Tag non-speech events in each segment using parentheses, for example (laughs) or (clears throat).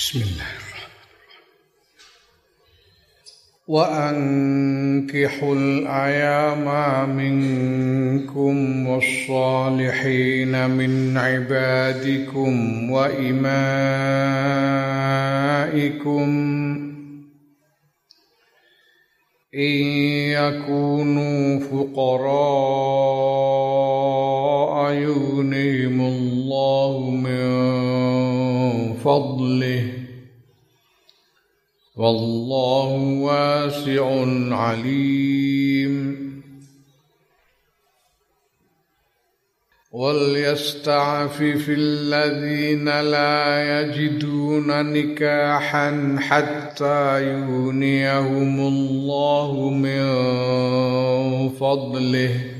بسم الله وأنكحوا الأيام منكم والصالحين من عبادكم وإمائكم. إن يكونوا فقراء فضله. والله واسع عليم. وليستعفف الذين لا يجدون نكاحا حتى يغنيهم الله من فضله.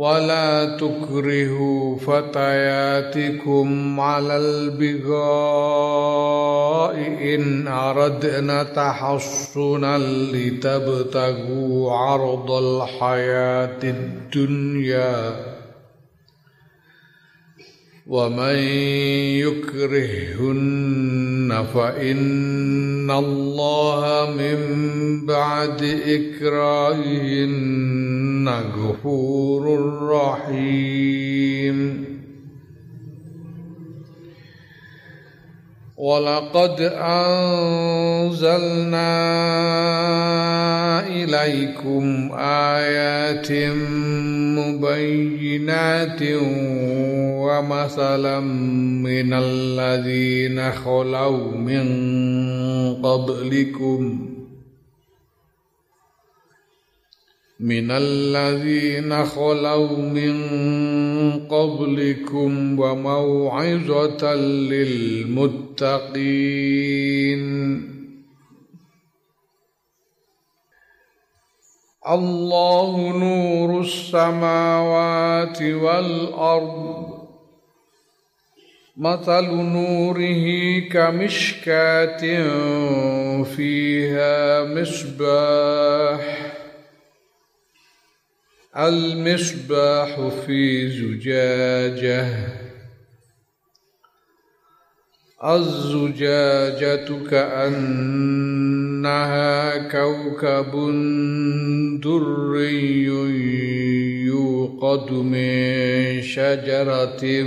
ولا تكرهوا فتياتكم على البغاء إن أردنا تحصنا لتبتغوا عرض الحياة الدنيا. ومن يكرهن فإن الله من بعد إكراههن غفور رحيم. ولقد أنزلنا إليكم آيات مبينات ومثلا من الذين خلوا من قبلكم من الذين خلوا من قبلكم وموعظة للمتقين. الله نور السماوات والأرض. مثل نوره كمشكاة فيها مصباح. المصباح في زجاجة. الزجاجة كأنها كوكب دري يوقد من شجرة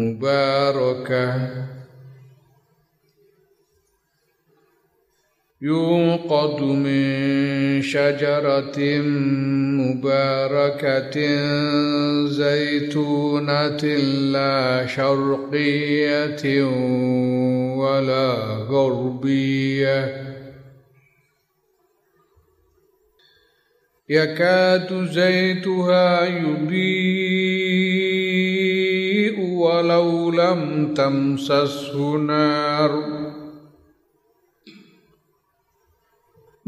مباركة. يوقد من شجرة مباركة زيتونة لا شرقية ولا غربية. يكاد زيتها يضيء ولو لم تمسسه نار.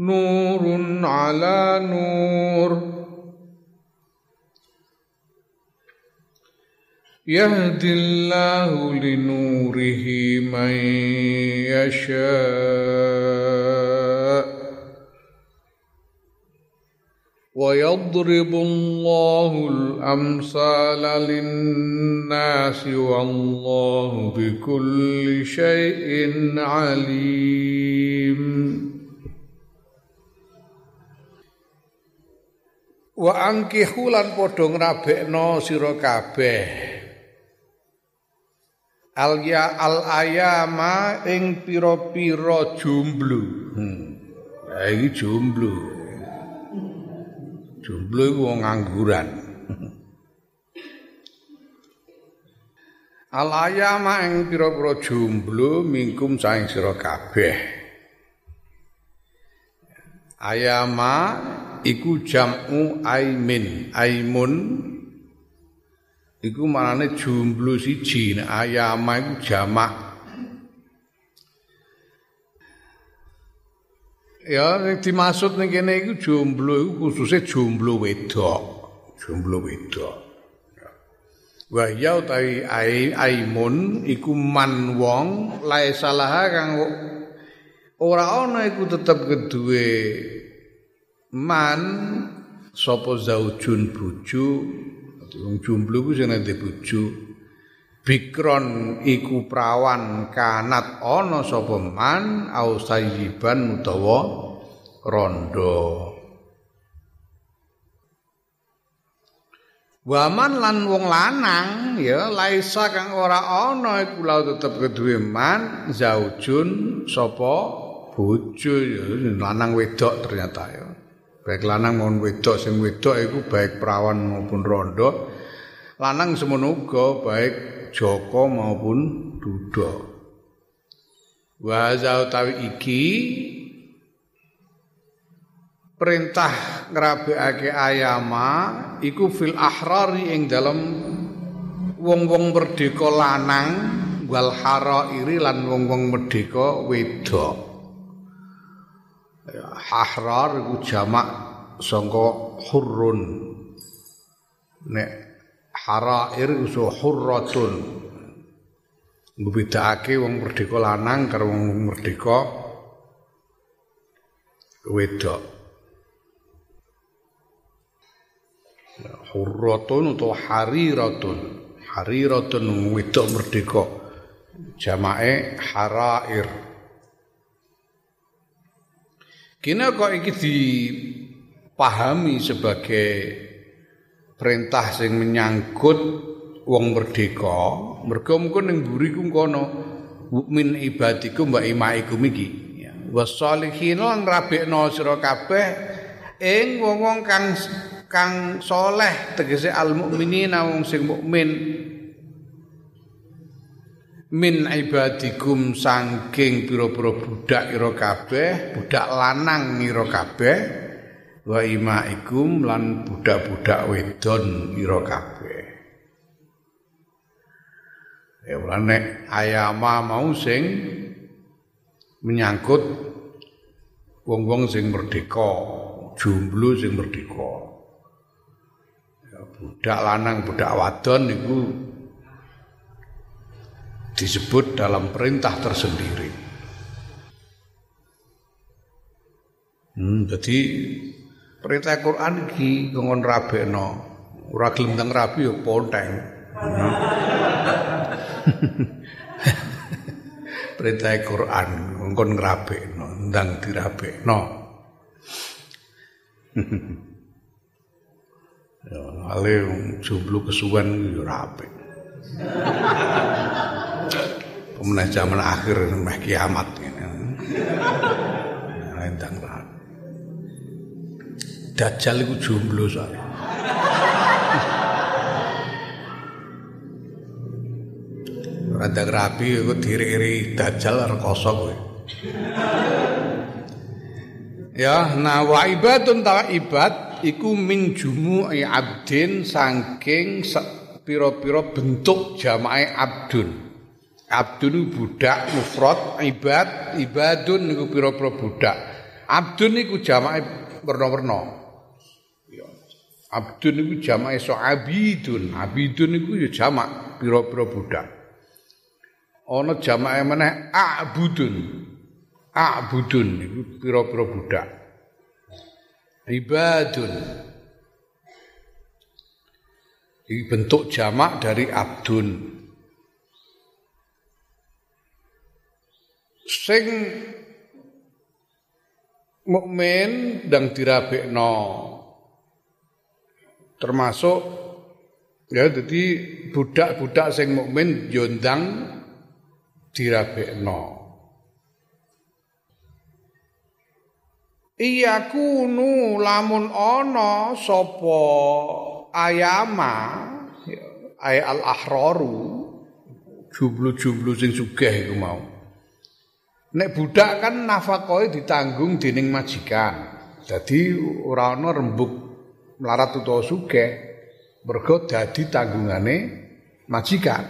نور على نور. يهدي الله لنوره من يشاء. ويضرب الله الأمثال للناس والله بكل شيء عليم. Wa angkihu lan padha ngrabekno sira kabeh. Al ya al ayama ing pira-pira jomblo hmm. ya iki jomblo jomblo iku wong ngangguran al ayama ing pira-pira jomblo mingkum saing sira kabeh. Ayama iku jam'u aimin aimun iku manane jumblu siji ayama iku jamak Ya dimaksud ning kene iku jomblo iku khususe jomblo wedok. Jomblo wedok. Wa ya utawi aimun iku man wong lae salah kang ora ana iku tetep keduwe man sapa zaujun bojo wong jomblo ku sing ndek bojo bikron iku prawan kanat ana sapa man au sayyiban utawa rondo. Waman lan wong lanang ya laisa kang ora ana iku lau tetep keduwe man zaujun sapa bojo ya lanang wedok ternyata ya baik lanang maupun wedok sing wedok iku baik perawan maupun rondo lanang semono baik Joko maupun Duda. Wa utawi iki perintah ngrabekake ayama iku fil ahrari ing dalem wong-wong merdeka lanang wal harairi lan wong-wong merdeka wedok. Ahrar iku jamak sangka hurrun. Nek harair usu hurratun. Mbedakake wong merdeka lanang karo wong merdeka wedok. Hurratun utawa hariratun. Hariratun wedok merdeka. Jamake harair Kina kok iki dipahami sebagai perintah sing menyangkut wong merdeka. Mergo mengko ning mburi ku kono min ibadikum wa imaikum iki ya. Wasalihin lan rabekno sira kabeh ing wong-wong kang kang soleh tegese al mukminina wong sing mukmin min ibadikum sangking pira-pira budak ira kabeh budak lanang ira kabeh wa imaikum lan budak-budak wedon ira kabeh. Ya nek ayama mau sing menyangkut wong-wong sing merdeka, jomblo sing merdeka. Ya, budak lanang, budak wadon niku disebut dalam perintah tersendiri. Hmm, jadi Perintah Quran iki ngon rabekno. Ora gelem teng rabi ya ponteng. (laughs) Perintah Quran ngon ngrabekno, ndang dirabekno. (laughs) Ya, ale jomblo kesuwen yo rapi. Pemenang zaman akhir meh kiamat ngene. Ndang rapi. Dajjal iku jomblo soalnya. Rada rapi iku diri-iri Dajjal rekoso kowe. Ya, nah wa ibadun ta ibad iku min jumu'i abdin saking pira-pira bentuk jamae abdun. Abdun budak mufrad, ibad ibadun niku pira-pira budak. Abdun niku jamae werna-werna. Abdun iku jamake so abidun. Abidun iku ya jamak pira-pira budak. Ana jamake meneh abudun. Abudun iku pira-pira budak. Ibadun. Ini bentuk jamak dari abdun. Sing mukmin dan dirabekno termasuk ya jadi budak-budak sing mukmin yondang dirabekno Iya kunu lamun ana sapa ayama ya, ay al ahraru jublu-jublu sing sugih iku mau Nek budak kan nafkahe ditanggung dening majikan. Jadi ora ana rembug melarat utawa sugih Mergo dadi tanggungane majikan.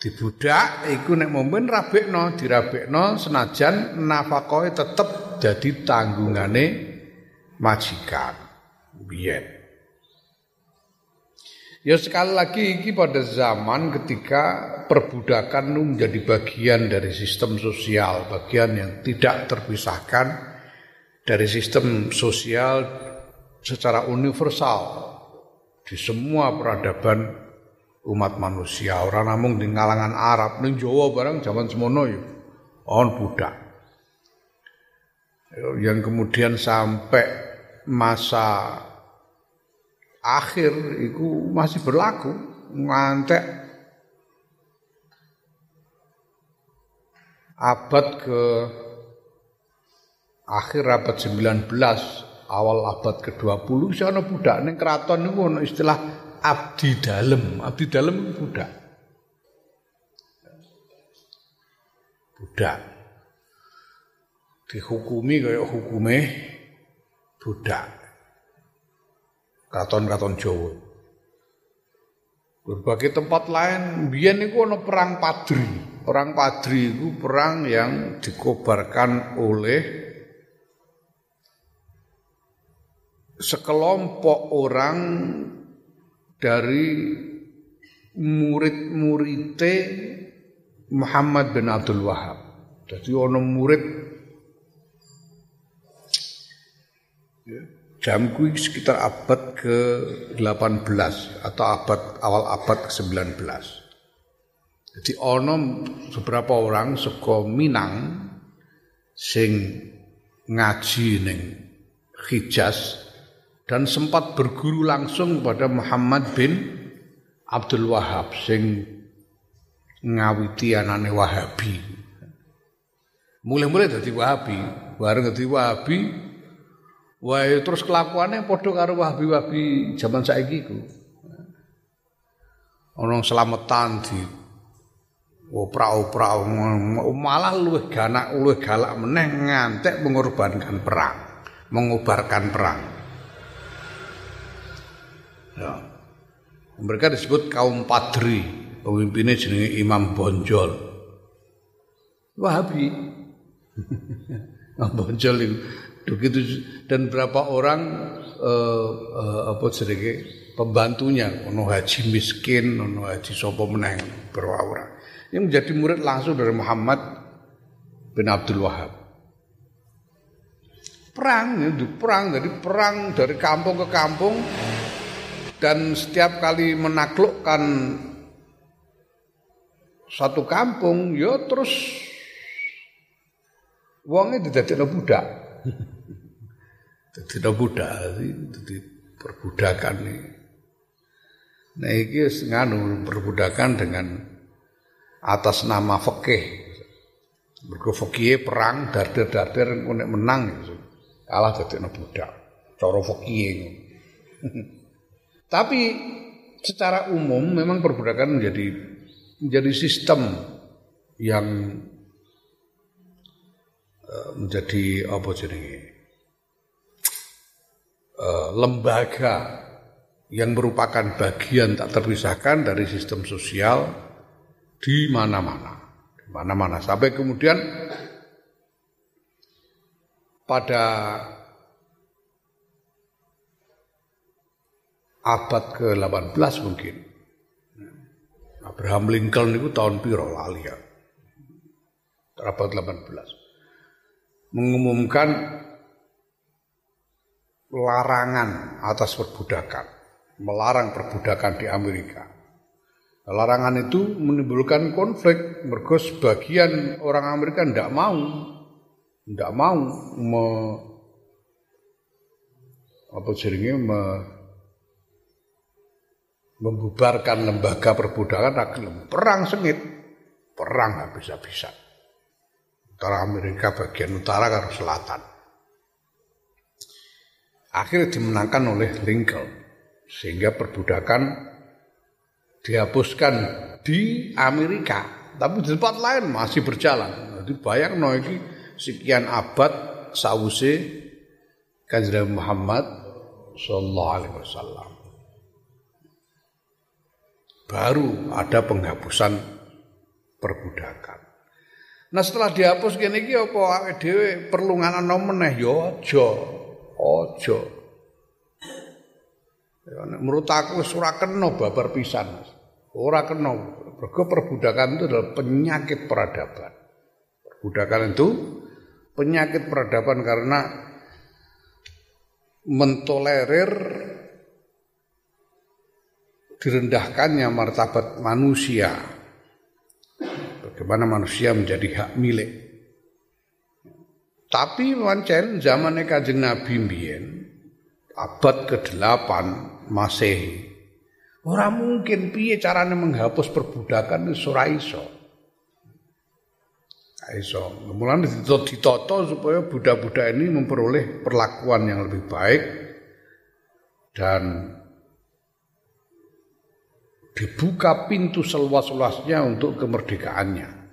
Dibudak iku nek momen rabekno, dirabekno senajan nafakohe tetep dadi tanggungane majikan. Biyen. Ya sekali lagi iki pada zaman ketika perbudakan menjadi bagian dari sistem sosial, bagian yang tidak terpisahkan dari sistem sosial secara universal di semua peradaban umat manusia. Orang namung di ngalangan Arab, ning Jawa barang zaman semono ya on budak. Yang kemudian sampai masa akhir itu masih berlaku ngantek. Abad ke akhir abad 19 awal abad ke-20 sih ana budak ning keraton niku ana istilah abdi dalem. Abdi dalem budak. Budak. Dihukumi kayak hukume budak Katon-katon Jawa. Berbagai tempat lain, biyen niku ana perang Padri. Perang Padri itu perang yang dikobarkan oleh sekelompok orang dari murid-muride Muhammad bin Abdul Wahab. Jadi ono murid jam kuwi sekitar abad ke-18 atau abad awal abad ke-19. Jadi ono beberapa orang saka Minang sing ngaji ning Hijaz dan sempat berguru langsung kepada Muhammad bin Abdul Wahab sing ngawiti anane Wahabi. Mulai-mulai dadi Wahabi, bareng dadi Wahabi Wah, terus kelakuannya padha karo wahabi-wahabi zaman saiki iku. Ana selametan di opra-opra malah luwih ganak luwih galak meneh ngantek mengorbankan perang, mengobarkan perang. Ya. Mereka disebut kaum Padri, pemimpinnya jenenge Imam Bonjol. Wahabi. (laughs) Imam Bonjol itu begitu dan berapa orang uh, uh, apa sedikit pembantunya. Ono haji miskin ono haji sopo meneng orang. Yang menjadi murid langsung dari Muhammad bin Abdul Wahab. Perang itu perang dari perang dari kampung ke kampung. Dan setiap kali menaklukkan satu kampung ya terus uangnya didadekno budak Jadi budak, jadi perbudakan nih. Nah ini nganu perbudakan dengan atas nama fikih. Mergo fikih perang darder-darder nek menang gitu. Kalah dadi budak. Cara fikih (laughs) Tapi secara umum memang perbudakan menjadi menjadi sistem yang eh, menjadi apa jenenge Eh, lembaga yang merupakan bagian tak terpisahkan dari sistem sosial di mana-mana, di mana-mana. Sampai kemudian pada abad ke-18 mungkin. Abraham Lincoln itu tahun piro lali ya? Abad 18 mengumumkan larangan atas perbudakan, melarang perbudakan di Amerika. Larangan itu menimbulkan konflik, mergo sebagian orang Amerika tidak mau, tidak mau me, apa jenenge me, membubarkan lembaga perbudakan akhirnya perang sengit, perang habis-habisan. Antara Amerika bagian utara karo selatan akhirnya dimenangkan oleh Lincoln sehingga perbudakan dihapuskan di Amerika tapi di tempat lain masih berjalan jadi bayang no sekian abad sause Kanjeng Muhammad sallallahu alaihi wasallam. Baru ada penghapusan perbudakan. Nah setelah dihapus gini iki apa dhewe perlu nganano meneh ya aja. Aja. Ya, menurut aku ora kena babar pisan. Ora kena. Perbudakan itu adalah penyakit peradaban. Perbudakan itu penyakit peradaban karena mentolerir direndahkannya martabat manusia. Bagaimana manusia menjadi hak milik. Tapi wancen zaman Kanjeng Nabi mbiyen abad ke-8 Masehi. Ora mungkin piye carane menghapus perbudakan ora iso. Iso. Mulane ditata supaya budak-budak ini memperoleh perlakuan yang lebih baik dan dibuka pintu seluas-luasnya untuk kemerdekaannya.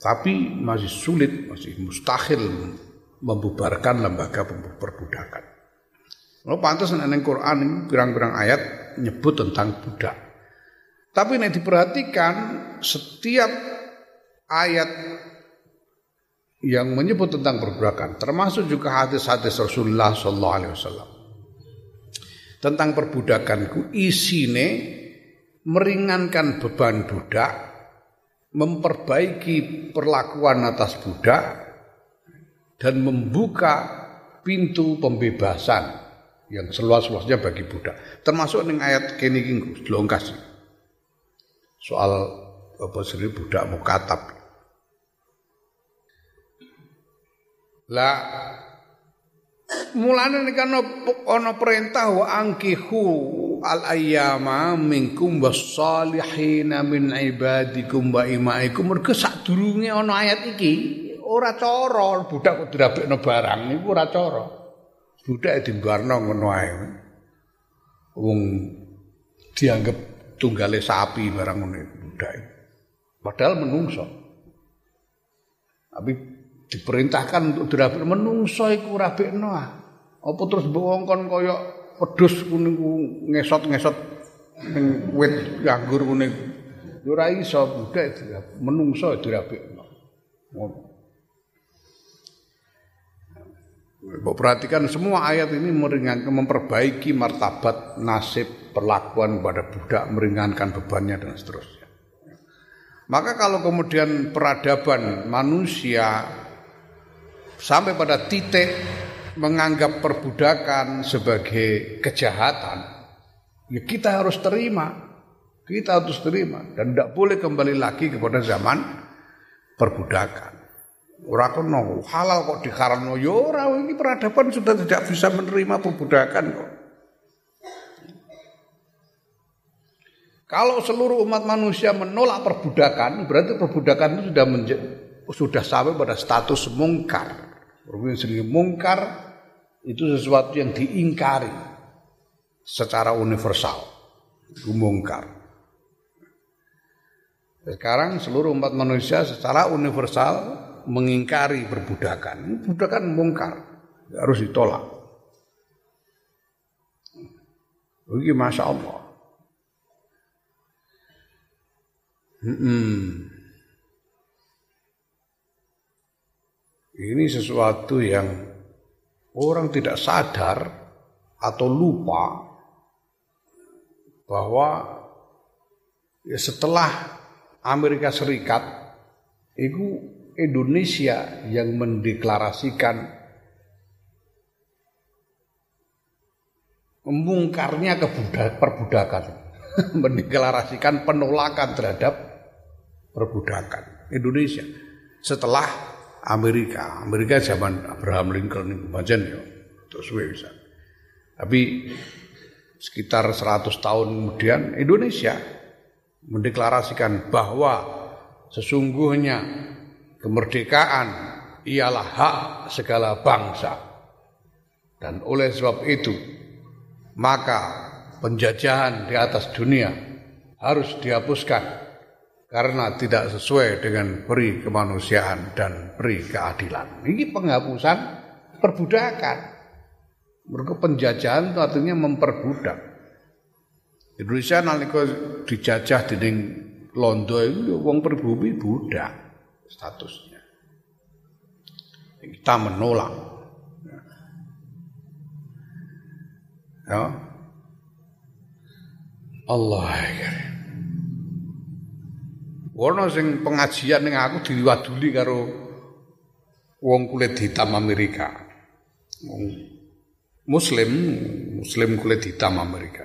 Tapi masih sulit, masih mustahil membubarkan lembaga perbudakan. Lo pantas neng Quran ini pirang-pirang ayat nyebut tentang budak. Tapi nek diperhatikan setiap ayat yang menyebut tentang perbudakan, termasuk juga hadis-hadis Rasulullah Sallallahu Alaihi Wasallam tentang perbudakanku isine meringankan beban budak, memperbaiki perlakuan atas budak dan membuka pintu pembebasan yang seluas-luasnya bagi budak. Termasuk ning ayat kene iki kasih. Soal apa sih budak mukatab. Lah mulane nek ana perintah wa angkihu al ayyama minkum wassalihin min ibadikum wa imaikum. Mergo sadurunge ana ayat iki ora cara. Budak kok dirabekno barang niku ora cara. Budak dimbarno ngono ae. Wong dianggap tunggale sapi barang ngono budak. Padahal menungso. Tapi diperintahkan untuk dirabek. Menungso iku rabekno ah. Apa terus mbok kon kaya wedhus kuning ngesot-ngesot ning wit anggur kuning yo ora iso budak menungso dirabekno. Ngono. Perhatikan semua ayat ini meringankan, memperbaiki martabat nasib perlakuan pada budak, meringankan bebannya dan seterusnya. Maka kalau kemudian peradaban manusia sampai pada titik menganggap perbudakan sebagai kejahatan, ya kita harus terima. Kita harus terima dan tidak boleh kembali lagi kepada zaman perbudakan. Ora kena halal kok dikaramno ya ora ini peradaban sudah tidak bisa menerima perbudakan kok. Kalau seluruh umat manusia menolak perbudakan, berarti perbudakan itu sudah sudah sampai pada status mungkar. Sendiri mungkar itu sesuatu yang diingkari secara universal. Itu mungkar. Sekarang seluruh umat manusia secara universal mengingkari perbudakan. Perbudakan mungkar, harus ditolak. Begini masya Allah. Hmm. Ini sesuatu yang orang tidak sadar atau lupa bahwa ya setelah Amerika Serikat itu Indonesia yang mendeklarasikan membungkarnya kebudak perbudakan, (laughs) mendeklarasikan penolakan terhadap perbudakan Indonesia. Setelah Amerika, Amerika zaman Abraham Lincoln bagian ya, terus bisa. Tapi sekitar 100 tahun kemudian Indonesia mendeklarasikan bahwa sesungguhnya Kemerdekaan ialah hak segala bangsa. Dan oleh sebab itu, maka penjajahan di atas dunia harus dihapuskan karena tidak sesuai dengan peri kemanusiaan dan peri keadilan. Ini penghapusan perbudakan. Mereka penjajahan itu artinya memperbudak. Indonesia nalika dijajah dening Londo itu ya wong pribumi budak statusnya. Kita menolak. Ya. Allah ya. Wono sing pengajian ning aku diwaduli karo wong kulit hitam Amerika. Muslim, Muslim kulit hitam Amerika.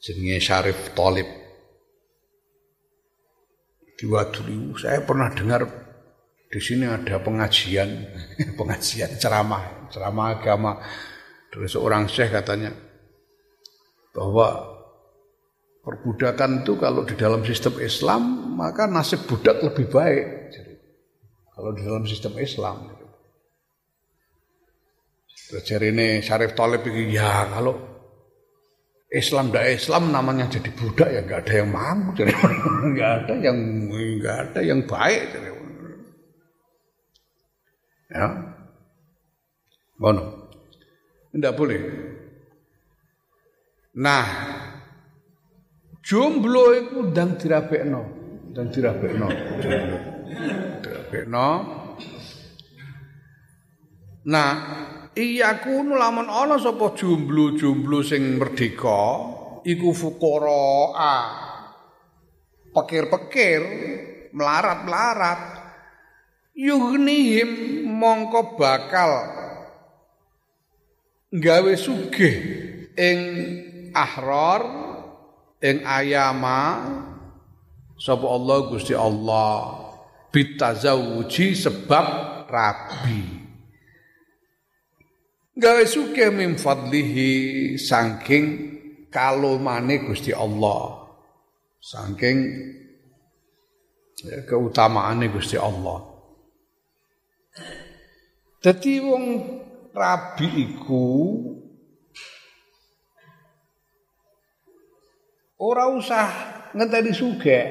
Jenenge Syarif Talib. Diwaduli, saya pernah dengar di sini ada pengajian, (laughs) pengajian ceramah, ceramah agama dari seorang syekh katanya bahwa perbudakan itu kalau di dalam sistem Islam maka nasib budak lebih baik. Jadi, kalau di dalam sistem Islam. Terus ini Syarif Talib ini ya kalau Islam tidak Islam namanya jadi budak ya nggak ada yang mampu. Jadi (laughs) nggak ada yang nggak ada yang baik jadi. Ya. Bono tidak boleh. Nah jomblo itu dan dirabekno dan dirabekno dirabekno nah Iya kunu lamun ana sapa jomblo-jomblo sing merdeka iku fuqara. Pekir-pekir, melarat-melarat. Yughnihim mongko bakal gawe sugih ing ahrar ing ayama sapa Allah Gusti Allah bitazawuji sebab rabi. Gawe sugih min fadlihi saking kalomane Gusti Allah. Saking ya, keutamaane Gusti Allah. Dadi wong rabi iku ora usah ngenteni sugih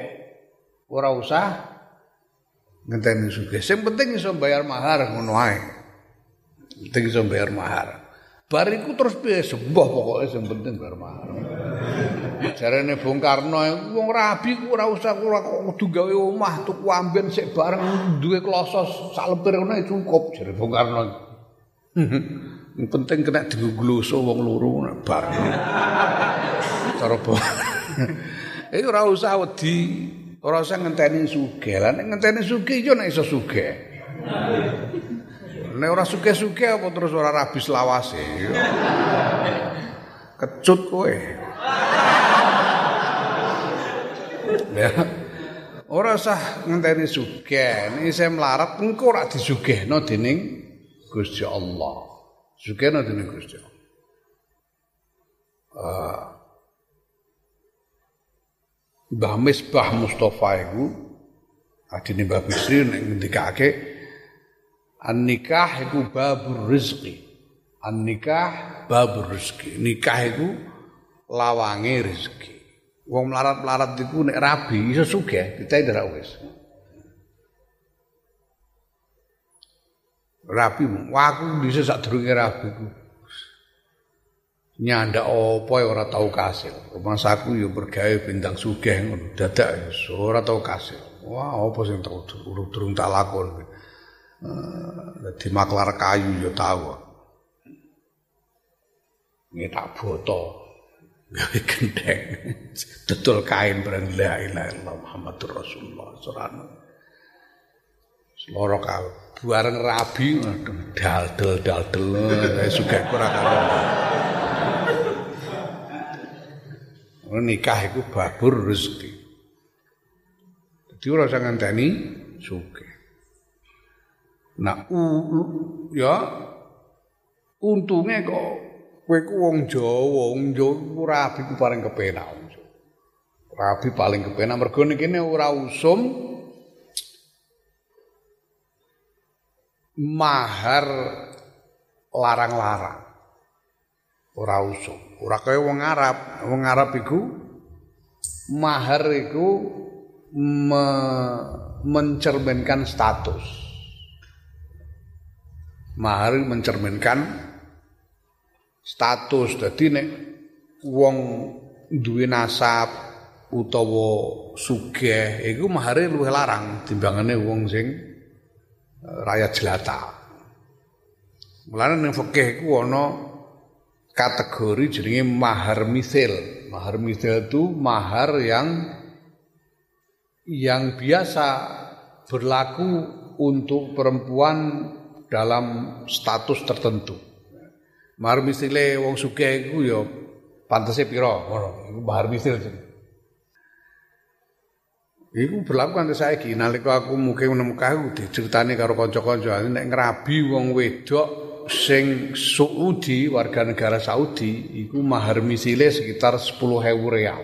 ora usah ngenteni sugih sing penting iso bayar mahar ngono ae penting iso bayar mahar. Bariku terus piye sembah pokoknya sing penting bayar mahar. Jarene Bung Karno wong rabi ku ora usah kula kudu gawe omah tuku amben sik bareng duwe klosos sak lepir ngono ya cukup jare Bung Karno. Penting kena digugluso wong loro bareng. Cara (laughs) Eh ora usah wedi, ora usah ngenteni sugih. Lah nek ngenteni sugih yo nek iso sugih. Nek ora suke-suke apa terus ora rabi selawase. (laughs) Kecut kowe. (laughs) Ya. Ora usah ngenteni sugih. Nek isih melarat engko ora disugihno dening Gusti Allah. Sugihno dening Gusti Allah. Uh, Mbah Misbah Mustafa iku adine Mbah Bisri nek An-nikah iku babur rezeki. An-nikah babur rezeki. Nikah iku lawange rezeki. Wong melarat-melarat iku nek rabi iso sugih, kita ora wis. Rabi, wah aku bisa sak durunge rabi ku. Nyanda apa ya ora tau kasil. Rumah saku ya bergawe bintang sugih ngono. Dadak ya ora tau kasil. Wah, apa sing tau durung tak lakon. Dadi maklar kayu ya tahu. Nggih tak boto. Gawe (laughs) gendeng. Betul kain bareng la ilaha illallah Muhammadur Rasulullah sallallahu Loro kau bareng rabi dal-dal dal-dal sugih ora karo. Nikah iku babur rezeki. Dadi ora usah ngenteni sugih. Nah, u, ya untungnya kok kowe ku wong Jawa, wong Jawa rabi ku paling kepenak. Rabi paling kepenak mergo kene ora usum mahar larang-larang. Ora usum. Ora kaya wong Arab. Wong Arab iku mahar iku me, mencerminkan status. Mahar mencerminkan status. Dadi nek wong duwe nasab utawa sugih iku mahare luwih larang timbangane wong sing eh, rakyat jelata. Mulane ning fikih iku ana kategori jenenge mahar misil. Mahar misil itu mahar yang yang biasa berlaku untuk perempuan dalam status tertentu. Mahar misile wong sugih iku ya pantese pira ngono iku bahar misil Iku berlaku kan saiki nalika aku muke menemukan diceritani karo kanca-kanca nek ngrabi wong wedok sing Saudi warga negara Saudi iku mahar misile sekitar 10.000 real.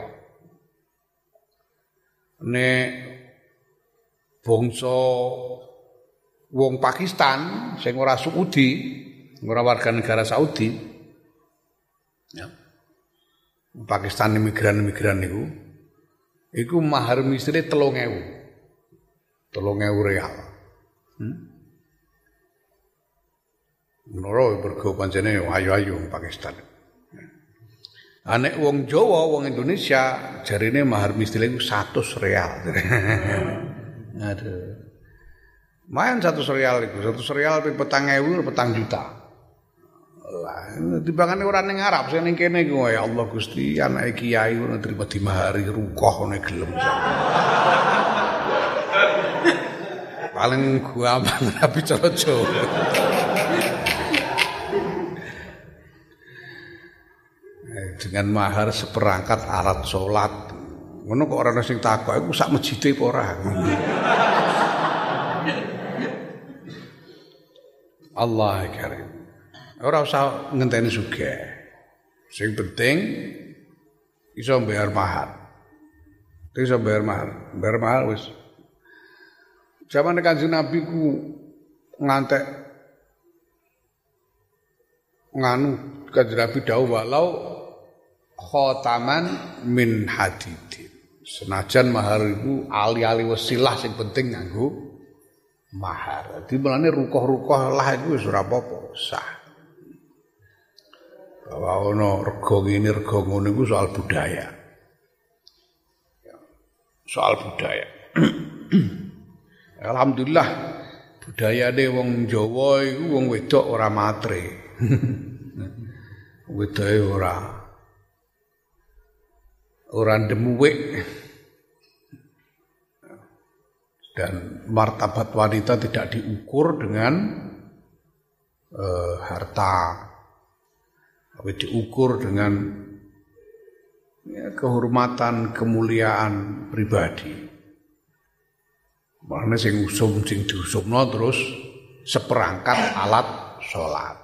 Nek bangsa wong Pakistan sing ora Saudi, ora warga negara Saudi ya Pakistan imigran-imigran niku iku mahar misri 3000. 3000 real. Hmm? Menoro bergo pancene ayu-ayu Pakistan. Anek wong Jawa, wong Indonesia jarine mahar misri iku 100 real. (laughs) Aduh. Mayan 100 real iku, 100 real petang ewu, petang juta. Lah, timbangane ora ning Arab, sing ning kene iku ya Allah Gusti, anake kiai ngono terima dimahari rukoh ngene gelem. (laughs) Paling gua tapi cara Jawa. Dengan mahar seperangkat alat sholat ngono kok ora sing takok iku sak masjide apa ora Allah karim Ora usah ngenteni sugih. Sing penting iso bayar mahar. Iso bayar mahar. Bayar mahar wis. Zaman Kanjeng Nabi ku ngantek nganu Kanjeng Nabi dawuh walau khotaman min hadidin. Senajan mahar itu ali-ali wasilah sing penting nganggo mahar. Dadi mulane rukoh-rukoh lah iku apa-apa, sah bahwa ono rego ini rego soal budaya. Soal budaya. (clears throat) Alhamdulillah budaya deh wong Jawa iku wong wedok ora matre. (laughs) Wedoke ora ora demuwek. Dan martabat wanita tidak diukur dengan uh, harta tapi diukur dengan ya, kehormatan, kemuliaan pribadi. Makanya sing usum sing diusumno terus seperangkat alat sholat.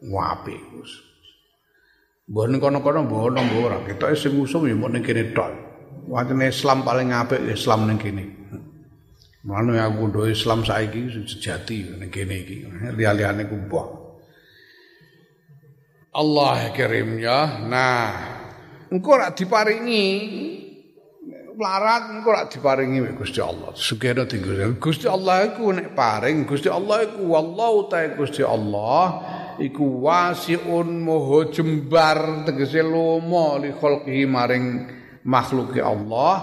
Wapi Gus. Mbah ning kono-kono mbah ono mbah ora. Ketoke sing usum ya mung ning kene tok. Wajane Islam paling apik ya Islam ning kene. Mane aku ndo Islam saiki sejati ning kene iki. Liya-liyane ku mbah. Allah kirim ya. Nah, engko rak diparingi melarat engko rak diparingi mek Gusti Allah. Sugihna tinggal. Gusti Allah iku nek paring, Gusti Allah iku wallahu ta Gusti Allah iku wasiun moho jembar tegese lomo li khalqihi maring makhluke Allah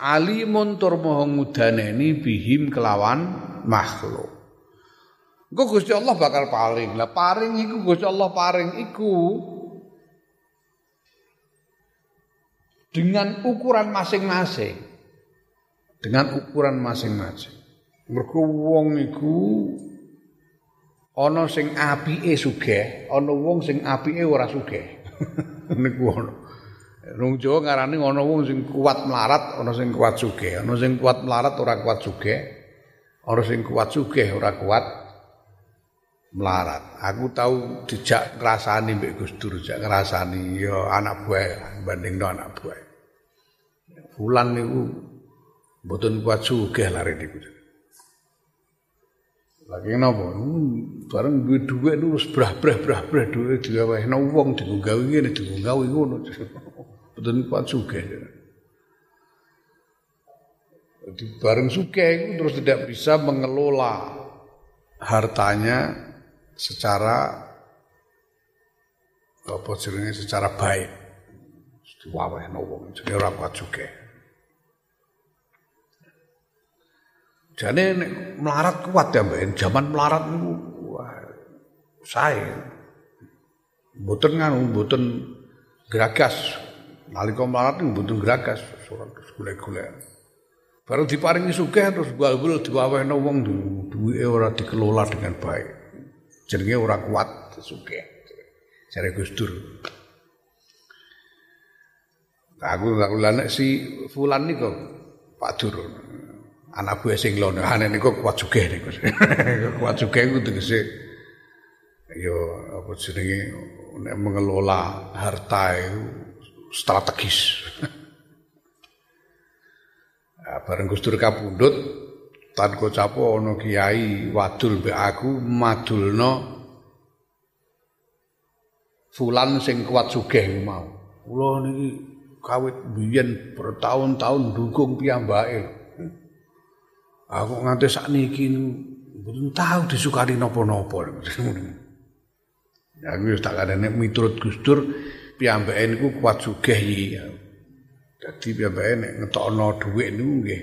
alimun tur moho ngudaneni bihim kelawan makhluk. Engko Gusti Allah bakal paring. Lah paring iku Gusti Allah paring iku dengan ukuran masing-masing. Dengan ukuran masing-masing. Mergo wong iku ana sing apike sugih, ana wong sing apike ora sugih. (laughs) Niku ana. Nung Jawa ngarani ana wong sing kuat melarat, ana sing kuat sugih, ana sing kuat melarat ora kuat sugih, ana sing kuat sugih ora kuat melarat. Aku tahu dijak ngrasani mbek Gus Dur, dijak ngrasani ya anak buah bandingno anak buah. Fulan niku mboten kuat sugih lare niku. Lagi napa? Hmm, bareng duwe dhuwit niku wis brah-brah-brah-brah dhuwit digawehno wong digawe ngene digawe ngono. (laughs) Mboten kuat sugih. Jadi bareng sugih itu terus tidak bisa mengelola hartanya secara apa jenenge secara baik. Diwawehno wong jadi ora kuat Jadi melarat kuat ya mbak, zaman melarat itu wah, saya, buton nganu, buton geragas, nalika melarat itu buton geragas, surat gulek-gulek. Baru diparingi sugih terus bal-bal diwawehno wong duwe ora dikelola dengan baik. Jenenge ora kuat sugih. Jare Gus Dur. Aku aku lanek si fulan niku Pak Dur. Anak buah sing lono ane niku kuat sugih niku. (laughs) kuat sugih iku tegese yo apa jenenge nek mengelola harta itu strategis. (laughs) Nah, bareng Gus Dur kapundhut tan kocapo ana kiai wadul mbek aku madulno fulan sing kuat sugih mau. Kula niki kawit biyen bertahun-tahun dukung piyambake. Aku nganti sakniki mboten tahu disukani napa-napa. (laughs) Aku wis tak kadane miturut Gus Dur piyambake niku kuat sugih iki. Jadi piyambake nek ngetokno dhuwit niku nggih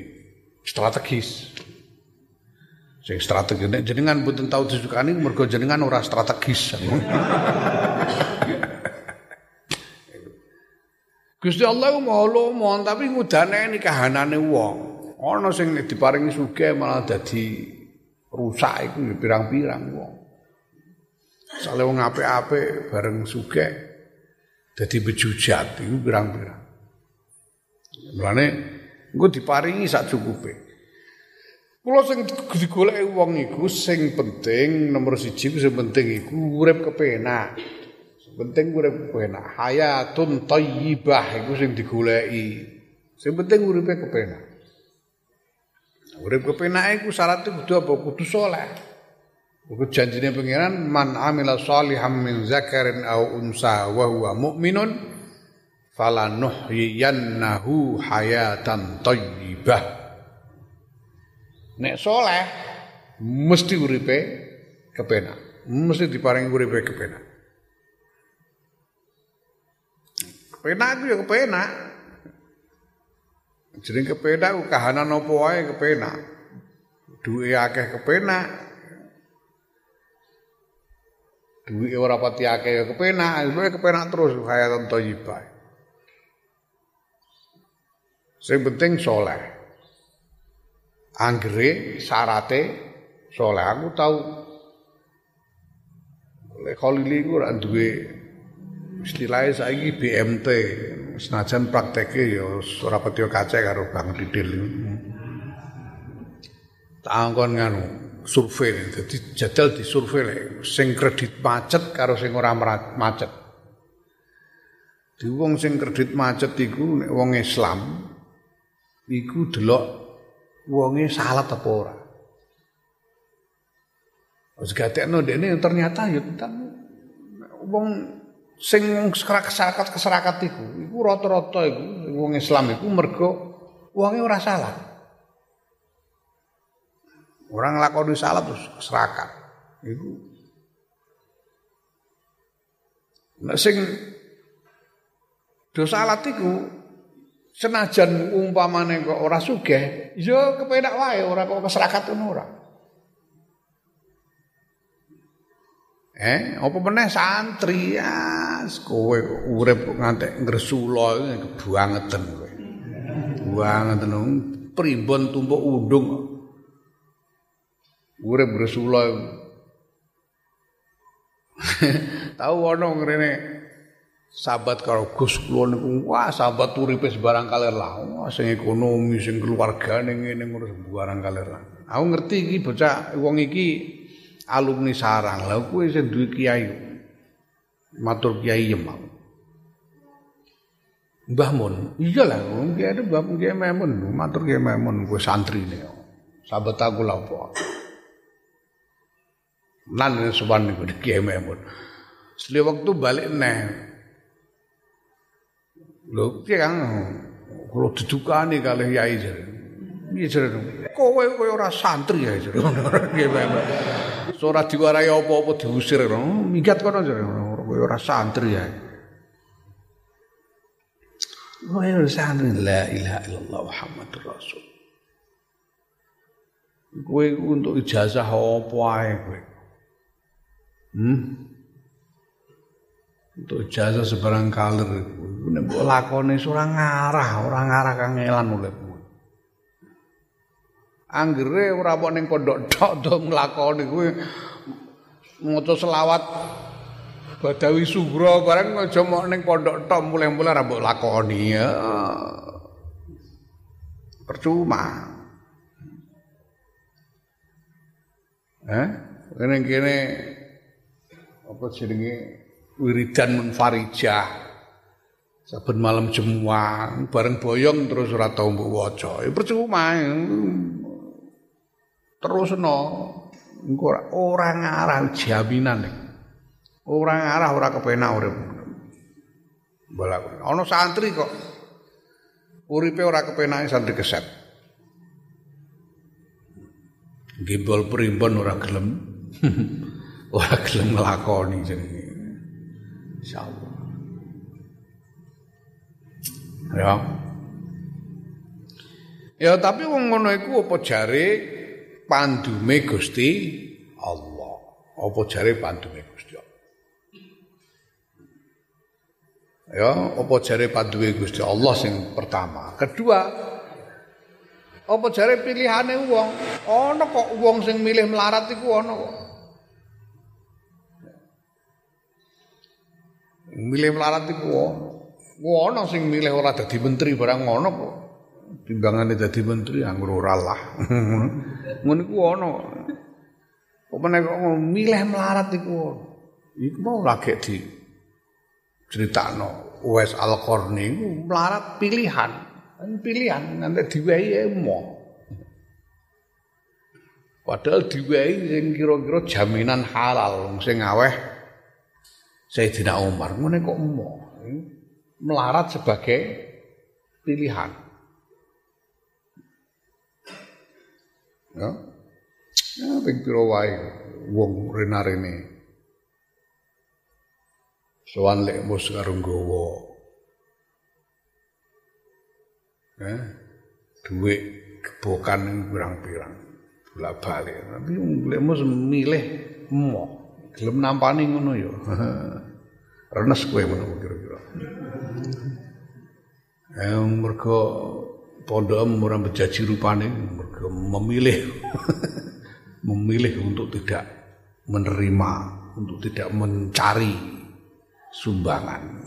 strategis. Sing strategis nek jenengan mboten tau disukani mergo jenengan ora strategis. (laughs) Gusti Allah maha lomo tapi ngudane kahanane wong. Ana sing diparingi sugih malah dadi rusak iku pirang-pirang wong. Sale wong apik-apik bareng sugih dadi bejujat iku pirang-pirang. Mulane engko diparingi sak cukupe. Kula sing digoleki wong iku sing penting nomor siji sing penting iku urip kepenak. Sing penting urip kepenak. Hayatun thayyibah iku sing digoleki. Sing penting uripe kepenak. Urip kepenak iku syarat kudu apa? Kudu saleh. Kudu janjine pangeran man amila shalihan min zakarin aw unsa wa huwa mu'minun falanuhyiyannahu hayatan thayyibah nek soleh mesti uripe kepenak mesti diparingi uripe kepenak kepenak itu ya kepenak jadi kepenak kahanan apa wae? Kepenak. Duwe akeh kepenak. Duwe ora pati akeh ya kepenak. Kepenak terus hayatan thayyibah Sing penting soleh. Anggere syarate soleh. Aku tahu oleh Khalili ku ora duwe istilahnya saiki BMT senajan prakteke ya ora pati kace karo Bang Didil. Tangkon nganu survei jadi jadal di survei sing kredit macet karo sing ora macet. Di wong sing kredit macet iku nek wong Islam iku delok wonge salat apa ora. Wis gatekno dekne ternyata ya wong sing keserakat keserakat iku, iku rata-rata iku wong Islam iku mergo wonge ora salah. Orang nglakoni salat terus keserakat. Iku Nek sing dosa salat iku senajan umpamane kok ora sugih, ya kepenak wae ora kok keserakat ngono ora. Eh, apa meneh santri ya, kowe urip ngantek ngresula kebuangeten kowe. Buangeten primbon tumpuk undung. Urip ngresula. (laughs) Tahu ana ngrene sahabat karo Gus kula niku wah sahabat uripe barang kaler lah sing ekonomi sing keluargane ngene ngurus barang kaler lah aku ngerti iki bocah wong iki alumni sarang. Lha kuwi sing duwe kiai. Matur kiai mau Mbah. Mun iya lah kiai itu Mbah Kiai Memun. Matur Kiai Memun kuwi santrine. Sahabat aku lha apa. Lan sowan niku (laughs) Kiai Memun. Setelah waktu balik neh. Lho, piye Kang? Kula didukani kalih Yai jare. Piye jare? Kowe kowe ora santri ya jare. (laughs) ora diwarai apa-apa diusir minggat kono jare ora santri Oh ya santri. La ilaha illallah Muhammadur Rasul. Kowe untuk ijazah apa ae kowe? Hmm? Untuk ijazah sebarang kaler nek lakone ora ngarah ora ngarah kangelan uripmu anggere ora apa ning pondok tok to nglakoni kuwi maca selawat Badawi Sugro bareng aja mok ning pondok tok mulai-mulai ra mbok lakoni ya. Percuma. Eh, kene kene apa jenenge wiridan munfarijah. Saben malam Jumat bareng boyong terus ora tau mbok waca. Ya percuma. Terus no, ora ora ngarah jaminan. Ora ngarah ora kepenak urip. Balak. Ana santri kok uripe ora kepenake santri keset. Gimbal primbon ora gelem. (laughs) ora gelem nglakoni jenenge. Insyaallah. Ya. Ya tapi wong ngono iku apa jare pandume Gusti Allah. Apa jare pandume Gusti Allah? Ya, apa jare pandume Gusti Allah sing pertama. Kedua, apa jare pilihane wong? Ana kok wong sing milih melarat iku ana kok. Milih melarat iku. Ana sing milih ora dadi menteri barang ngono kok. timbangane dadi menteri anggur ora lah. (laughs) Ngono iku ana. Kok meneh kok milih melarat iku. Iku mau lagi di critakno Uwais Al-Qarni melarat pilihan. Pilihan nanti diwehi emo. Padahal diwehi sing kira-kira jaminan halal sing aweh Sayyidina Umar ngene kok emo. Melarat sebagai pilihan. Ya. Ya ping pira wae wong rena-rene. Sowan lek mus karo nggawa. Ya. Duit kebokan pirang-pirang. Bolak-balik. Tapi lek mus milih mo. Gelem nampani ngono ya. (laughs) Renes kowe ngono kira-kira. Eh mergo pondok ora bejaji rupane memilih (laughs) memilih untuk tidak menerima untuk tidak mencari sumbangan.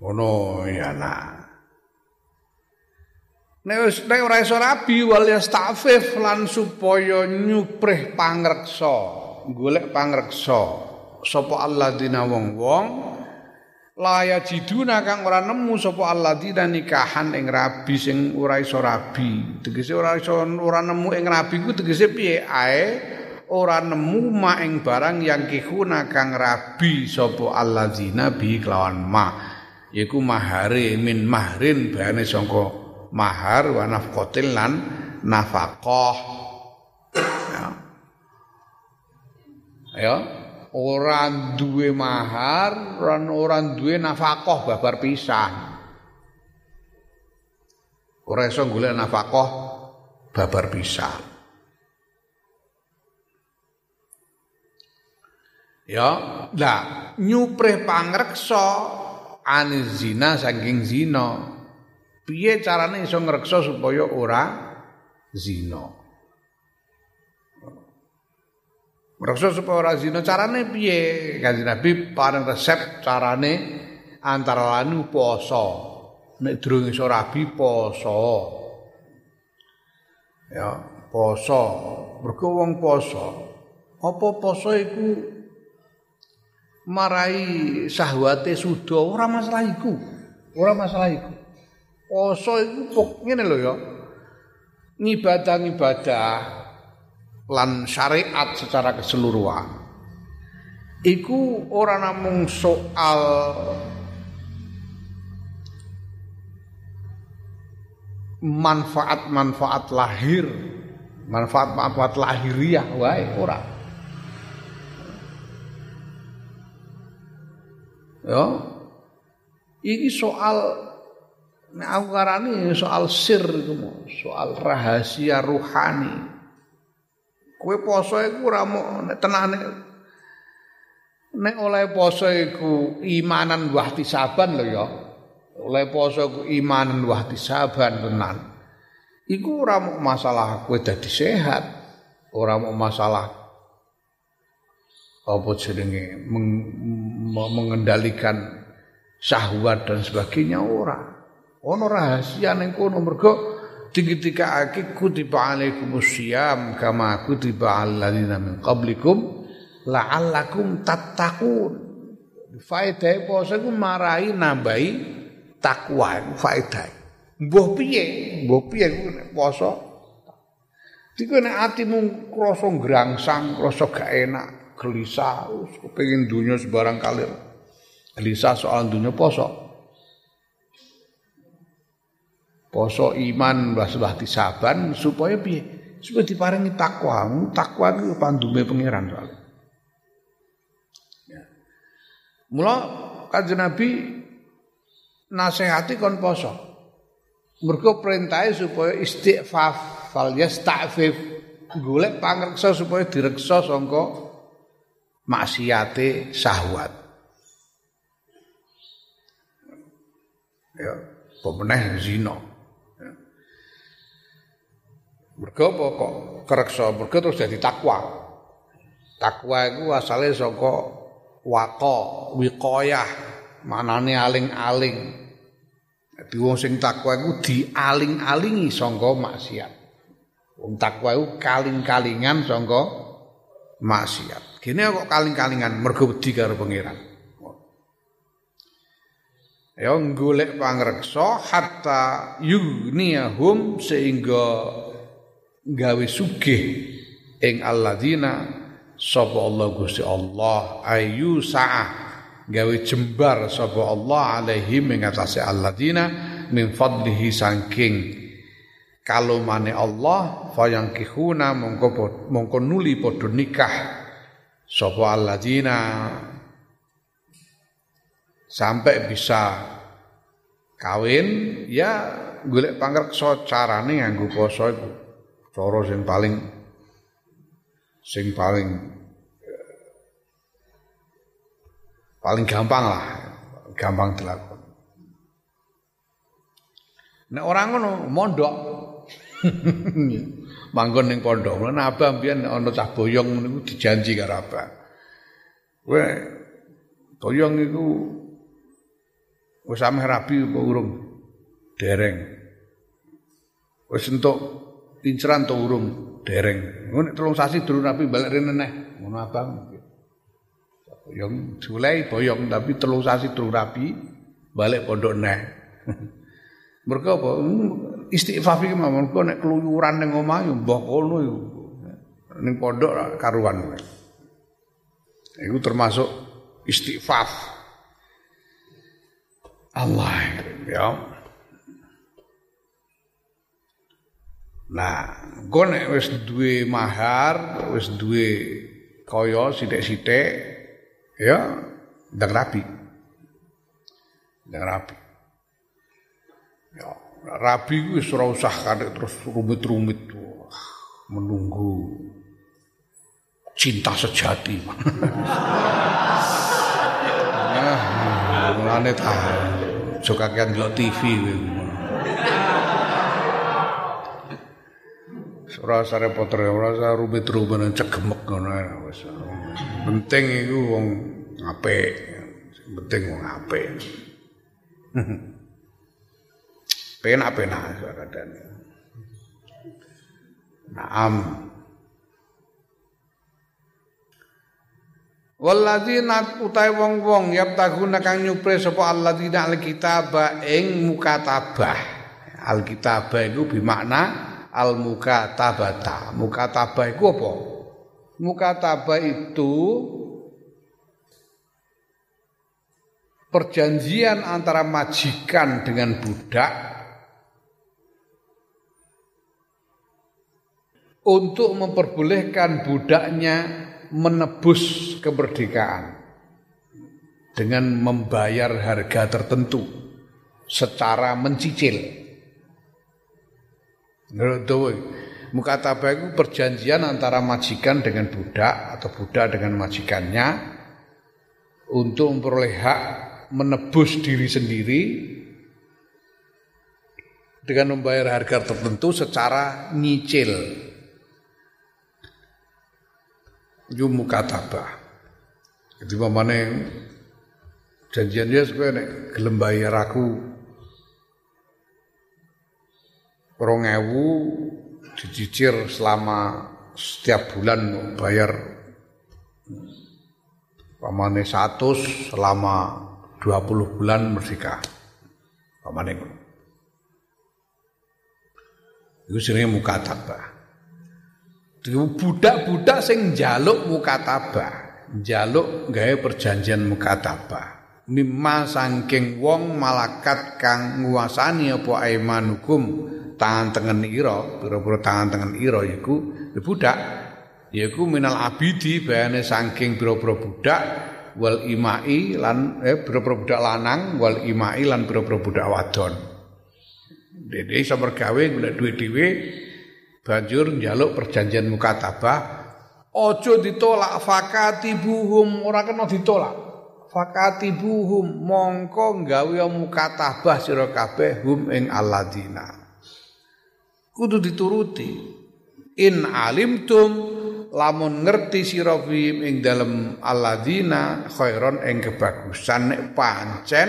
Ono ya nak. Nek nek ora iso rabi wal yastafif lan supaya nyuprih pangreksa, golek pangreksa. Sapa alladzina wong-wong laya jiduna kang ora nemu sapa alladzina nikahan ing rabi sing ora iso rabi. Tegese ora iso ora nemu ing rabi ku tegese piye? Ae ora nemu ma ing barang yang kihuna kang rabi sapa alladzina bi kelawan ma. Yaiku mahare min mahrin bayane sangka mahar wa nafqatil lan nafaqah. Ya. Ya ora duwe mahar lan ora duwe nafkah babar pisan. Ora iso golek nafkah babar pisan. Ya lah nyupreh pangreksa aniz zina saking zina. Piye carane iso ngreksa supaya ora zina Merasa supaya ora zina carane piye? Kanjeng Nabi paring resep carane antara lanu poso. Nek durung iso rabi poso. Ya, poso. Mergo wong poso. Apa poso iku marai sahwate suda ora masalah iku. Ora masalah iku. Poso iku ngene lho ya. Ngibadah-ngibadah lan syariat secara keseluruhan iku ora namung soal manfaat-manfaat lahir Manfaat-manfaat lahiriah wae ora. Ya. Ini soal nek aku karani soal sir soal rahasia ruhani. Kowe poso iku ora nek tenane nek oleh poso iku imanan wahtisaban lho ya. Oleh poso iku imanan wahtisaban tenan. Iku ora mau masalah kowe dadi sehat, ora mau masalah apa jenenge mengendalikan syahwat dan sebagainya ora. Ono rahasia ning kono mergo dikitikake kutiba alaikumus syiyam kama kutiba alal ladzina min qablikum la'allakum tattaqun. Faedah poso ku marai nambahi takwa iku faedah. Mbuh piye? Mbuh piye poso? Diku nek atimu krasa grangsang, krasa gak enak, gelisah, kepengin dunia sebarang kali. Gelisah soal dunia poso. Poso iman saban supaya piye? Supaya diparingi takwa. Takwa itu pandume pangeran soalnya. Ya. Mula kanjeng Nabi nasihati kon poso. Mergo perintahe supaya istighfaf fal yasta'fif golek pangreksa supaya direksa sangka maksiate syahwat. Ya, pemeneh zina. Mergo apa kok kereksa mergo terus dadi takwa. Takwa iku asale saka waqa, wiqayah, manane aling-aling. Dadi wong sing takwa iku dialing-alingi sangka maksiat. Wong takwa iku kaling-kalingan sangka maksiat. Gini kok kaling-kalingan mergo wedi karo pangeran. Ya golek pangreksa hatta yughniyahum sehingga gawe sugih ing alladzina sapa Allah Gusti Allah ayu sa'ah gawe jembar sapa Allah alaihim ing atase alladzina min fadlihi saking kalomane Allah fayangkihuna mongko mongko nuli padha nikah sapa alladzina. Sampai bisa kawin ya golek pangreksa carane nganggo poso iku cara sing paling sing paling paling gampang lah gampang dilakukan nek orang ngono mondok (laughs) manggon ning pondok. Lan abah mbiyen ana cah boyong niku dijanji karo abah. Kowe boyong iku wis ameh rabi apa urung? Dereng. Wis entuk inceran to urung? Dereng. Ngono nek telung sasi durung rabi balik rene neh. Ngono abang. Boyong Julai boyong tapi telung sasi durung rabi balik pondok neh. (laughs) Mergo apa? istighfar iki mawon kok nek keluyuran ning omah yo mbah kono yo. Ning pondok karuan. Iku termasuk istighfar. Allah ya. Nah, gue nek wis duwe mahar, wis duwe kaya sithik-sithik ya ndang rapi. Ndang rapi. Ya. Rabi wis ora usah kadek terus rumit-rumit menunggu cinta sejati. ya, (laughs) mulane ta aja kakean delok TV kowe. Ora repot ora usah rumit-rumit cegemek ngono wis. Penting iku wong apik. Penting wong apik. (laughs) penak-penak kadane. Naam. Walladzina utai wong-wong yabtaguna kang nyupre sapa alladzina alkitaba ing mukatabah. Alkitabah iku bermakna al mukatabata. Mukatabah iku apa? Mukatabah itu perjanjian antara majikan dengan budak untuk memperbolehkan budaknya menebus kemerdekaan dengan membayar harga tertentu secara mencicil. Menurut Mukatabah itu perjanjian antara majikan dengan budak atau budak dengan majikannya untuk memperoleh hak menebus diri sendiri dengan membayar harga tertentu secara nyicil. Itu mukatabah. Jadi mana janjian dia sebenarnya gelem bayar aku rong ewu dicicir selama setiap bulan bayar pamane 100 selama 20 bulan merdeka. Pamane Iku jenenge mukatabah. Budak-budak sing njaluk mukatabah, njaluk gawe perjanjian mukatabah. Mimma saking wong malakat kang nguasani apa aimanukum tangan tengen ira, pira-pira tangan tengen ira iku ya budak. Yaiku minal abidi bayane saking pira-pira budak wal imai lan eh pira-pira budak lanang wal imai lan pira-pira budak wadon. Dede iso mergawe golek duit dhewe banjur njaluk perjanjian mukatabah aja ditolak fakatibuhum ora kena ditolak fakatibuhum mongko gawe mukatabah sira kabeh hum ing alladzina kudu dituruti. In alimtum lamun ngerti sira ing dalem alladzina khairon ing kebagusan nek pancen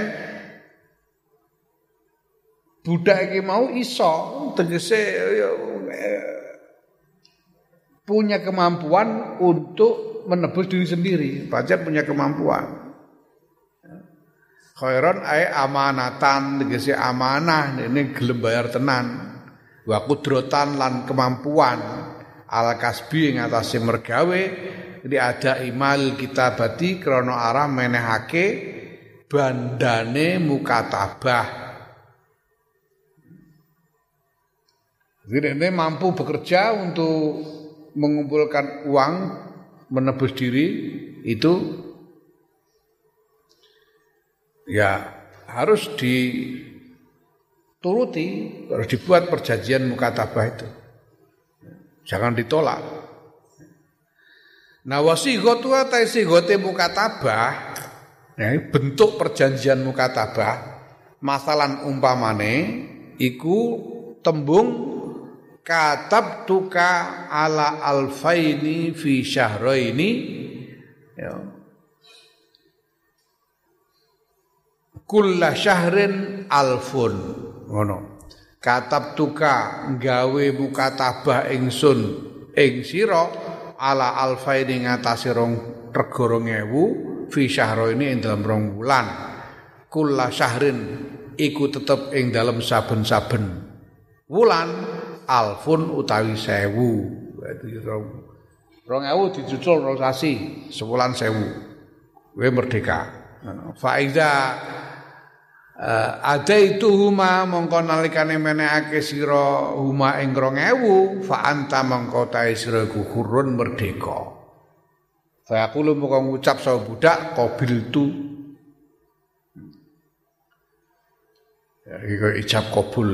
budak iki mau iso tegese ya, punya kemampuan untuk menebus diri sendiri. Pancen punya kemampuan. Khairon ay amanatan tegese amanah ini gelem bayar tenan wa kudrotan lan kemampuan al kasbi ing atase mergawe di ada imal kitabati krana arah menehake bandane mukatabah. Jadi ini mampu bekerja untuk mengumpulkan uang menebus diri itu ya harus di turuti, harus dibuat perjanjian mukatabah itu. Jangan ditolak. Nah wasighatu ta sighote mukatabah, ya, bentuk perjanjian mukatabah, masalan umpamane iku tembung katab tuka ala alfaini fi syahraini ya. Kulla syahrin alfun ngono. Katab tuka gawe mukatabah ingsun. Ing sira ala alfaini ngatasi rong rega rong ewu fi ini ing dalam rong wulan. Kula syahrin iku tetep ing dalam saben-saben wulan alfun utawi sewu. Berarti rong rong ewu dicucul rong sasi sebulan sewu. We merdeka. Faiza ada itu huma mongko nalikane menehake sira huma ing 2000 fa anta mongko tae sira iku hurun merdeka. Fa aku lu mongko ngucap budak qabil tu. Ya iku ijab kabul.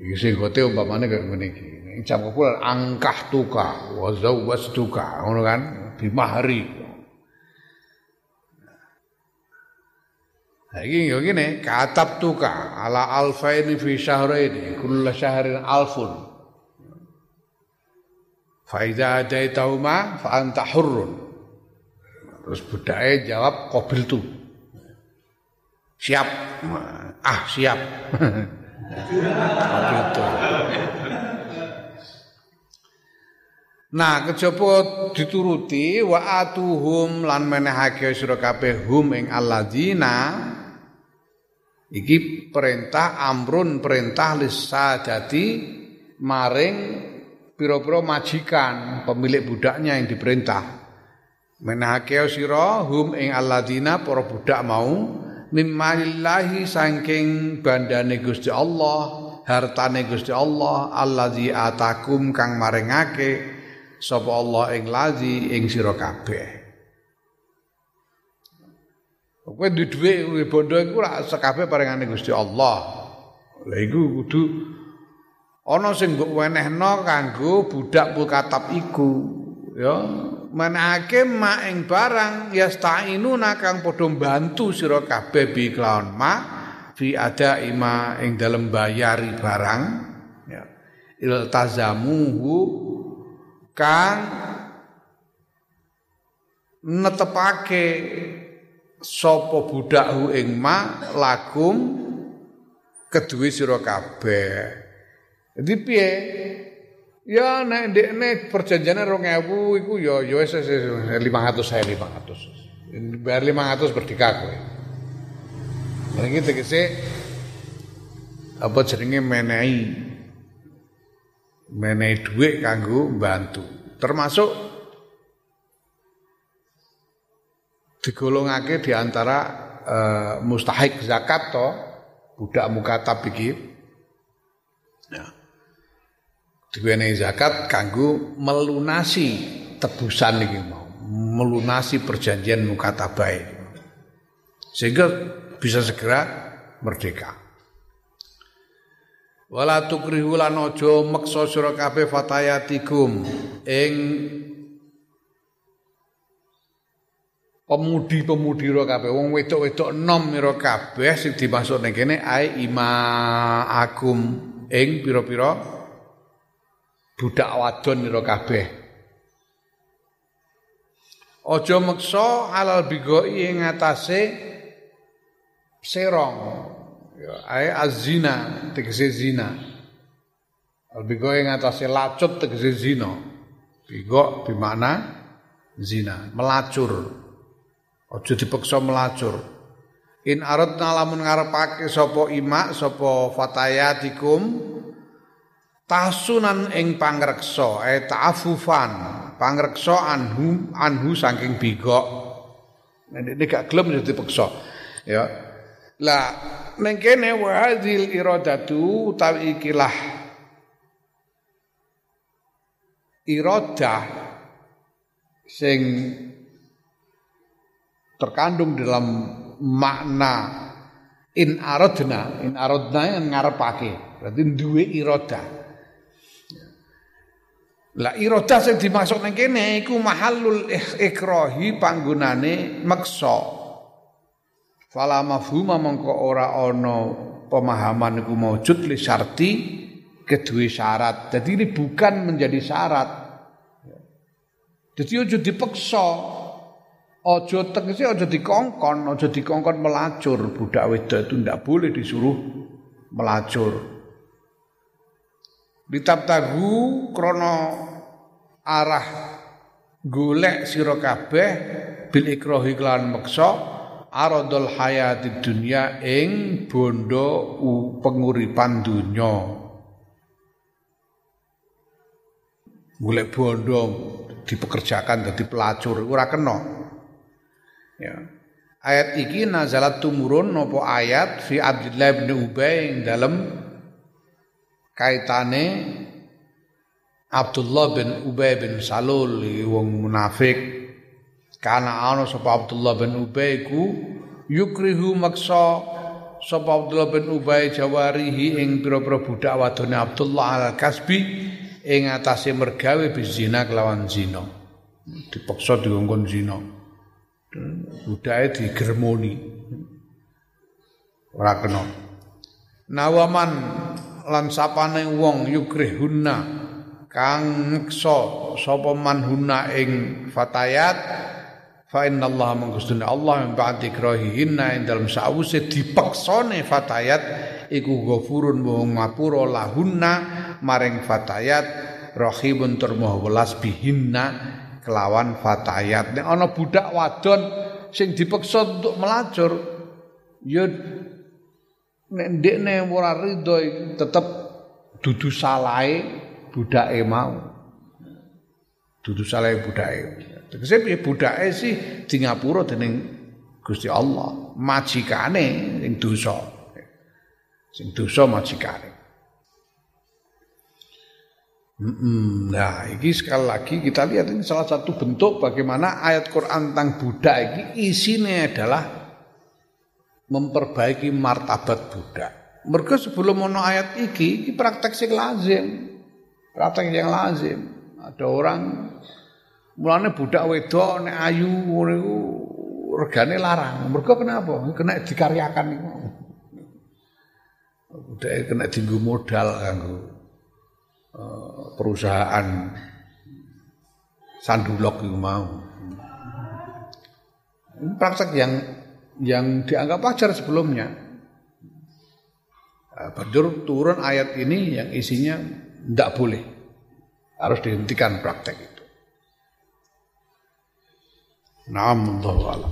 Iki sing kote umpamane kaya ngene iki. Ijab kabul angkah tuka wa zawwastuka ngono kan bimahri. Iki yo ngene, katab tuka ala alfaini fi syahraini, kullu syahrin alfun. Fa idza adaitauma fa anta hurrun. Terus budake jawab qabil tu. Siap. Ah, siap. (laughs) qabil tu. Nah, kejaba dituruti wa atuhum lan menehake sira kabeh hum ing alladzina Iki perintah amrun perintah jadi maring piro-piro majikan pemilik budaknya yang diperintah. Menahakeo sira hum ing alladzina para budak mau mimmalillahi saking bandane Gusti Allah hartane Gusti Allah allazi atakum kang maringake sapa Allah ing lazi ing sira kabeh Kowe duwe dhuwit bondo iku ora sekabeh paringane Gusti Allah. Lah iku kudu ana sing mbok wenehno kanggo budak mukatab iku ya menake mak ing barang yastainuna kang padha bantu sira kabeh bi kelawan ma fi ada ima ing dalem bayari barang ya iltazamuhu kang netepake sapa budakhu ing ma lakum kedue sira kabeh Jadi piye? Ya nek ndekne perjanjiane 2000 iku ya ya wis 500 saya 500. Bayar 500 berdika kowe. Lah iki tegese apa jenenge menehi menehi dhuwit kanggo bantu. Termasuk digolongake di antara uh, mustahik zakat to budak mukatab iki. Ya. Diwenehi zakat kanggo melunasi tebusan iki mau, melunasi perjanjian mukatabah iki. Sehingga bisa segera merdeka. Wala tukrihu lan aja meksa sira kabeh fatayatikum ing pemudi-pemudi ro kabeh. Wong wedok-wedok enom ira kabeh sing dimaksud ning kene ai ima akum ing pira-pira budak wadon ira kabeh. Aja meksa halal bigoi ing atase serong. Ya ai azina tegese zina. Al bigoi ing atase lacut tegese zina. Bigo bimana zina melacur Aja dipaksa melacur. In aradna lamun ngarepake sapa ima sapa fatayatikum tasunan ing pangreksa e ta'afufan pangreksa anhu anhu saking bigok. Nek gak gelem ya dipaksa. Ya. Lah ning kene wa hadzil iradatu utawi ikilah. Iradah sing terkandung dalam makna in aradna in aradna yang ngarepake. Berarti duwe iroda. Lah iroda sing dimaksud ning kene iku mahallul ikrahi panggonane maksa fala mafhuma mongko ora ana pemahaman iku maujud li syarti kedua syarat. Jadi ini bukan menjadi syarat. Jadi ojo dipaksa Ojo tegese ojo dikongkon, ojo dikongkon melacur. Budak wedok itu ndak boleh disuruh melacur. Ditabtagu krono arah golek sira kabeh bil ikrahi lan meksa aradul hayati dunya ing bondo penguripan dunya. Golek bondo dipekerjakan dadi pelacur ora kena. Ya. Ayat iki nazalat tumurun nopo ayat fi Abdullah bin Ubay dalam kaitane Abdullah bin Ubay bin Salul wong munafik. Karena ana sapa Abdullah bin Ubay ku yukrihu maksa sapa Abdullah bin Ubay jawarihi ing pira-pira budak wadone Abdullah al Kasbi ing atase mergawe bizina kelawan zina. Dipaksa diongkon zina budake digermoni. Ora kena. Nawaman lan sapane wong yukrihunna kang ngeksa sapa manhuna ing fatayat fa innallaha mangkustuna Allah min ba'di krahihinna ing dalem sawuse dipeksane fatayat iku ghafurun wong ngapura lahunna maring fatayat rahibun tur welas bihinna kelawan fatayat. Nek ana budak wadon sing dipaksa untuk melacur, ya nek ndekne ora rido tetep dudu salahe budake mau. Dudu salahe budake. Tegese piye budake sih di ngapura dening Gusti Allah, majikane sing dosa. Sing dosa majikane. Nah, ini sekali lagi kita lihat ini salah satu bentuk bagaimana ayat Quran tentang budak ini isinya adalah memperbaiki martabat budak. Mereka sebelum mau ayat iki, ini praktek sing lazim. Praktek yang lazim. Ada orang mulane budak wedok nek ayu regane larang. Mereka kenapa? Kena dikaryakan. Budak kena tinggu modal kanggo perusahaan sandulok itu mau. Praktek yang yang dianggap wajar sebelumnya. Banjur turun ayat ini yang isinya tidak boleh. Harus dihentikan praktek itu. Naam Allah